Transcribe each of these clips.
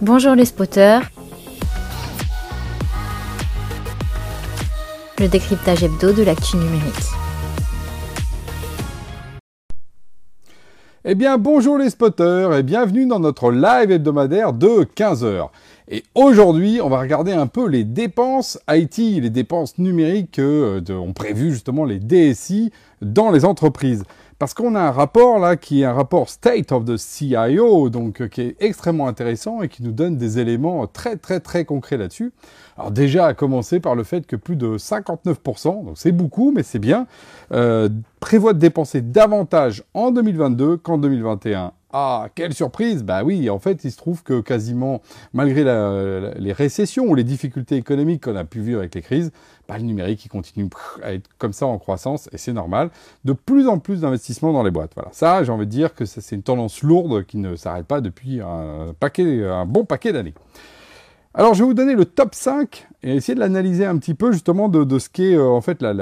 Bonjour les spotters. Le décryptage hebdo de l'actu numérique. Eh bien, bonjour les spotters et bienvenue dans notre live hebdomadaire de 15h. Et aujourd'hui, on va regarder un peu les dépenses IT, les dépenses numériques que euh, ont prévu justement les DSI dans les entreprises. Parce qu'on a un rapport là qui est un rapport State of the CIO, donc euh, qui est extrêmement intéressant et qui nous donne des éléments très très très concrets là-dessus. Alors déjà à commencer par le fait que plus de 59%, donc c'est beaucoup mais c'est bien, euh, prévoient de dépenser davantage en 2022 qu'en 2021. Ah, quelle surprise Bah oui, en fait, il se trouve que quasiment, malgré les récessions ou les difficultés économiques qu'on a pu vivre avec les crises, bah, le numérique, il continue à être comme ça en croissance, et c'est normal. De plus en plus d'investissements dans les boîtes. Voilà, ça, j'ai envie de dire que c'est une tendance lourde qui ne s'arrête pas depuis un, paquet, un bon paquet d'années. Alors, je vais vous donner le top 5 et essayer de l'analyser un petit peu justement de, ce qu'est euh, en fait la,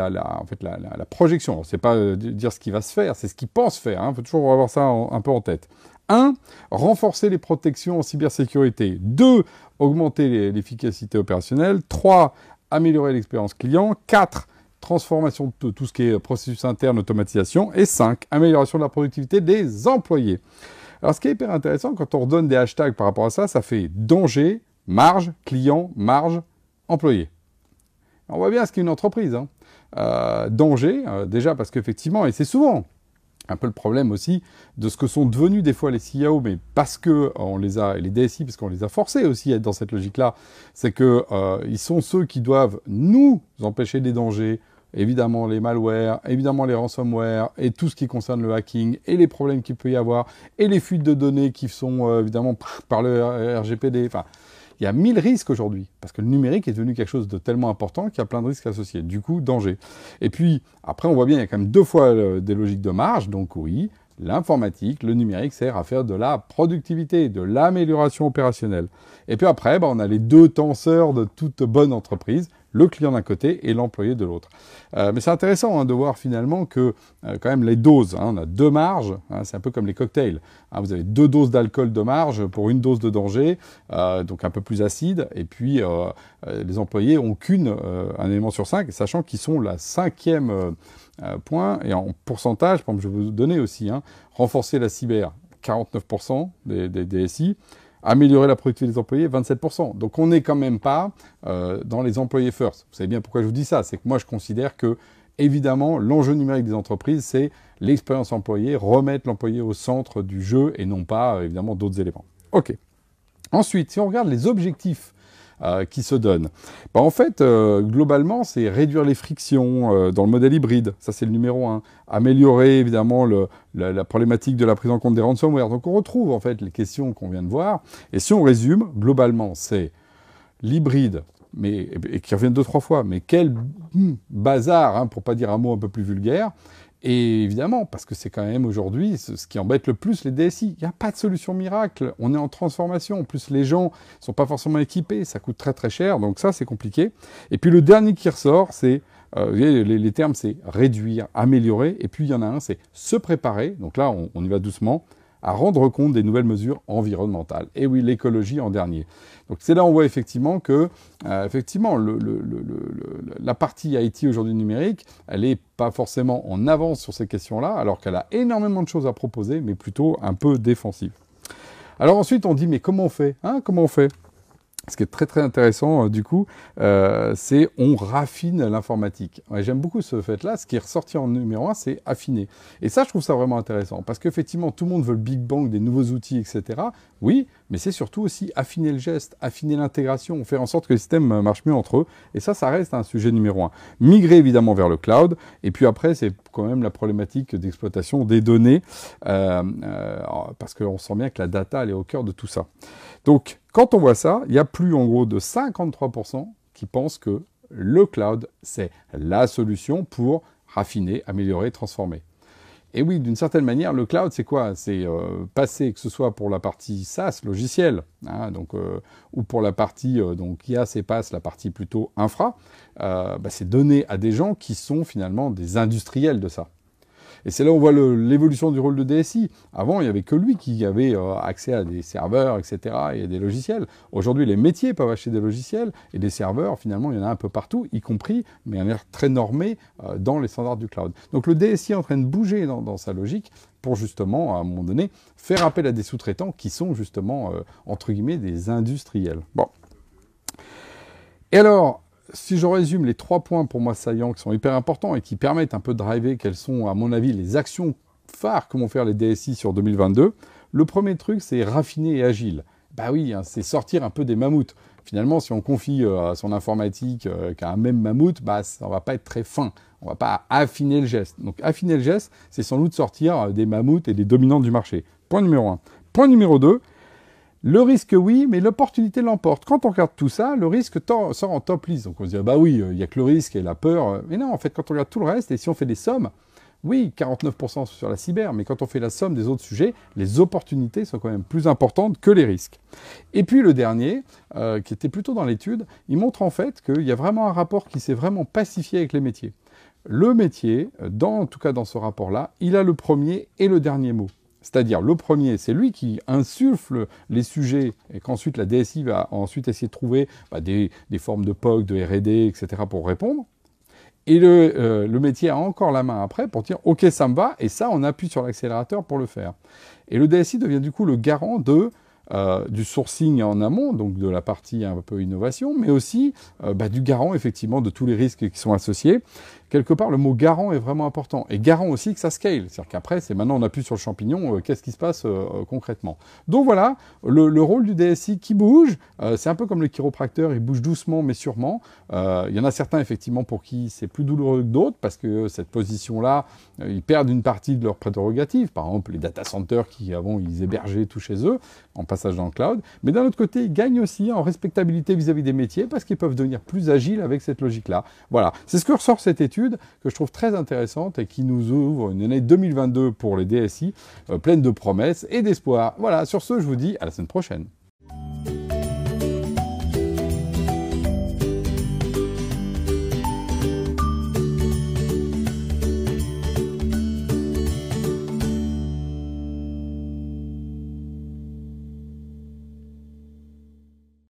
en fait, la, projection. C'est pas euh, dire ce qui va se faire, c'est ce qu'il pense faire. Il hein. faut toujours avoir ça un peu en tête. 1. Renforcer les protections en cybersécurité. 2. Augmenter l'efficacité opérationnelle. 3. Améliorer l'expérience client. 4. Transformation de tout ce qui est processus interne, automatisation. Et 5. Amélioration de la productivité des employés. Alors ce qui est hyper intéressant, quand on redonne des hashtags par rapport à ça, ça fait danger, marge, client, marge, employé. On voit bien ce qu'est une entreprise. Hein. Euh, danger, euh, déjà parce qu'effectivement, et c'est souvent un peu le problème aussi de ce que sont devenus des fois les CIO, mais parce que on les a, et les DSI, parce qu'on les a forcés aussi à être dans cette logique-là, c'est que euh, ils sont ceux qui doivent nous empêcher des dangers, évidemment les malwares, évidemment les ransomware, et tout ce qui concerne le hacking, et les problèmes qu'il peut y avoir, et les fuites de données qui sont évidemment par le RGPD, il y a mille risques aujourd'hui, parce que le numérique est devenu quelque chose de tellement important qu'il y a plein de risques associés. Du coup, danger. Et puis, après, on voit bien, il y a quand même deux fois euh, des logiques de marge, donc oui, l'informatique, le numérique sert à faire de la productivité, de l'amélioration opérationnelle. Et puis après, bah, on a les deux tenseurs de toute bonne entreprise, le client d'un côté et l'employé de l'autre. Euh, mais c'est intéressant hein, de voir finalement que euh, quand même les doses, hein, on a deux marges, hein, c'est un peu comme les cocktails. vous avez deux doses d'alcool de marge pour une dose de danger, euh, donc un peu plus acide, et puis les employés ont qu'une, un élément sur cinq, sachant qu'ils sont la cinquième point, et en pourcentage, par exemple, je vous donner aussi, renforcer la cyber, 49% des, des DSI, Améliorer la productivité des employés, 27%. Donc on n'est quand même pas euh, dans les employés first. Vous savez bien pourquoi je vous dis ça. C'est que moi je considère que, évidemment, l'enjeu numérique des entreprises, c'est l'expérience employée, remettre l'employé au centre du jeu et non pas, euh, évidemment, d'autres éléments. OK. Ensuite, si on regarde les objectifs qui se donnent. Bah, en fait, euh, globalement, c'est réduire les frictions euh, dans le modèle hybride. Ça, c'est le numéro un. Améliorer, évidemment, la, problématique de la prise en compte des ransomware. Donc, on retrouve, en fait, les questions qu'on vient de voir. Et si on résume, globalement, c'est l'hybride, mais, et qui revient deux, trois fois, mais quel bazar, hein, pour pas dire un mot un peu plus vulgaire, et évidemment, parce que c'est quand même aujourd'hui ce qui embête le plus les DSI. Il n'y a pas de solution miracle. On est en transformation. En plus, les gens ne sont pas forcément équipés. Ça coûte très très cher. Donc ça, c'est compliqué. Et puis le dernier qui ressort, c'est euh, les, les, termes, c'est réduire, améliorer. Et puis il y en a un, c'est se préparer. Donc là, on y va doucement à rendre compte des nouvelles mesures environnementales. Et oui, l'écologie en dernier. Donc c'est là où on voit effectivement que euh, la partie IT aujourd'hui numérique, elle n'est pas forcément en avance sur ces questions-là, alors qu'elle a énormément de choses à proposer, mais plutôt un peu défensive. Alors ensuite, on dit, mais comment on fait hein Comment on fait? Ce qui est très très intéressant euh, du coup, euh, c'est on raffine l'informatique. J'aime beaucoup ce fait-là. Ce qui est ressorti en numéro un, c'est affiner. Et ça, je trouve ça vraiment intéressant parce qu'effectivement, tout le monde veut le Big Bang, des nouveaux outils, etc. Oui, mais c'est surtout aussi affiner le geste, affiner l'intégration, faire en sorte que le système marche mieux entre eux. Et ça, ça reste un sujet numéro un. Migrer évidemment vers le cloud. Et puis après, c'est quand même la problématique d'exploitation des données euh, euh, parce qu'on sent bien que la data, elle est au cœur de tout ça. Donc, quand on voit ça, il y a plus en gros de 53% qui pensent que le cloud, c'est la solution pour raffiner, améliorer, transformer. Et oui, d'une certaine manière, le cloud, c'est quoi? C'est euh, passer, que ce soit pour la partie SaaS, logiciel, hein, euh, ou pour la partie euh, donc IA, CPaaS, la partie plutôt infra, bah, c'est donner à des gens qui sont finalement des industriels de ça. Et c'est là où on voit l'évolution du rôle de DSI. Avant, il n'y avait que lui qui avait euh, accès à des serveurs, etc., et à des logiciels. Aujourd'hui, les métiers peuvent acheter des logiciels, et des serveurs, finalement, il y en a un peu partout, y compris, mais un air très normé euh, dans les standards du cloud. Donc le DSI est en train de bouger dans, sa logique pour justement, à un moment donné, faire appel à des sous-traitants qui sont justement, euh, entre guillemets, des industriels. Bon. Et alors, si je résume les trois points pour moi saillants qui sont hyper importants et qui permettent un peu de driver quelles sont, à mon avis, les actions phares que vont faire les DSI sur 2022, le premier truc, c'est raffiner et agile. Bah oui, hein, c'est sortir un peu des mammouths. Finalement, si on confie euh, à son informatique euh, qu'à un même mammouth, bah, ça va pas être très fin. On va pas affiner le geste. Donc affiner le geste, c'est sans doute sortir euh, des mammouths et des dominants du marché. Point numéro un. Point numéro deux, le risque, oui, mais l'opportunité l'emporte. Quand on regarde tout ça, le risque sort en top. Donc on se dit, ah bah oui, il n'y a que le risque et la peur. Mais non, en fait, quand on regarde tout le reste, et si on fait des sommes, oui, 49% sur la cyber, mais quand on fait la somme des autres sujets, les opportunités sont quand même plus importantes que les risques. Et puis le dernier, euh, qui était plutôt dans l'étude, il montre en fait qu'il y a vraiment un rapport qui s'est vraiment pacifié avec les métiers. Le métier, dans, en tout cas dans ce rapport-là, il a le premier et le dernier mot. C'est-à-dire, le premier, c'est lui qui insuffle les sujets et qu'ensuite la DSI va ensuite essayer de trouver bah, des, formes de POC, de RD, etc. pour répondre. Et euh, le, métier a encore la main après pour dire OK, ça me va, et ça, on appuie sur l'accélérateur pour le faire. Et le DSI devient du coup le garant de, euh, du sourcing en amont, donc de la partie un peu innovation, mais aussi euh, bah, du garant effectivement de tous les risques qui sont associés quelque part, le mot garant est vraiment important. Et garant aussi que ça scale. C'est-à-dire qu'après, c'est maintenant on appuie sur le champignon, euh, qu'est-ce qui se passe concrètement. Donc voilà, le, rôle du DSI qui bouge, c'est un peu comme le chiropracteur, il bouge doucement mais sûrement. Il y en a certains effectivement pour qui c'est plus douloureux que d'autres parce que cette position-là, ils perdent une partie de leurs prérogatives. Par exemple, les data centers qui avant ils hébergeaient tout chez eux en dans le cloud. Mais d'un autre côté, ils gagnent aussi en respectabilité vis-à-vis -vis des métiers parce qu'ils peuvent devenir plus agiles avec cette logique-là. Voilà, c'est ce que ressort cette étude que je trouve très intéressante et qui nous ouvre une année 2022 pour les DSI, euh, pleine de promesses et d'espoir. Voilà, sur ce, je vous dis à la semaine prochaine.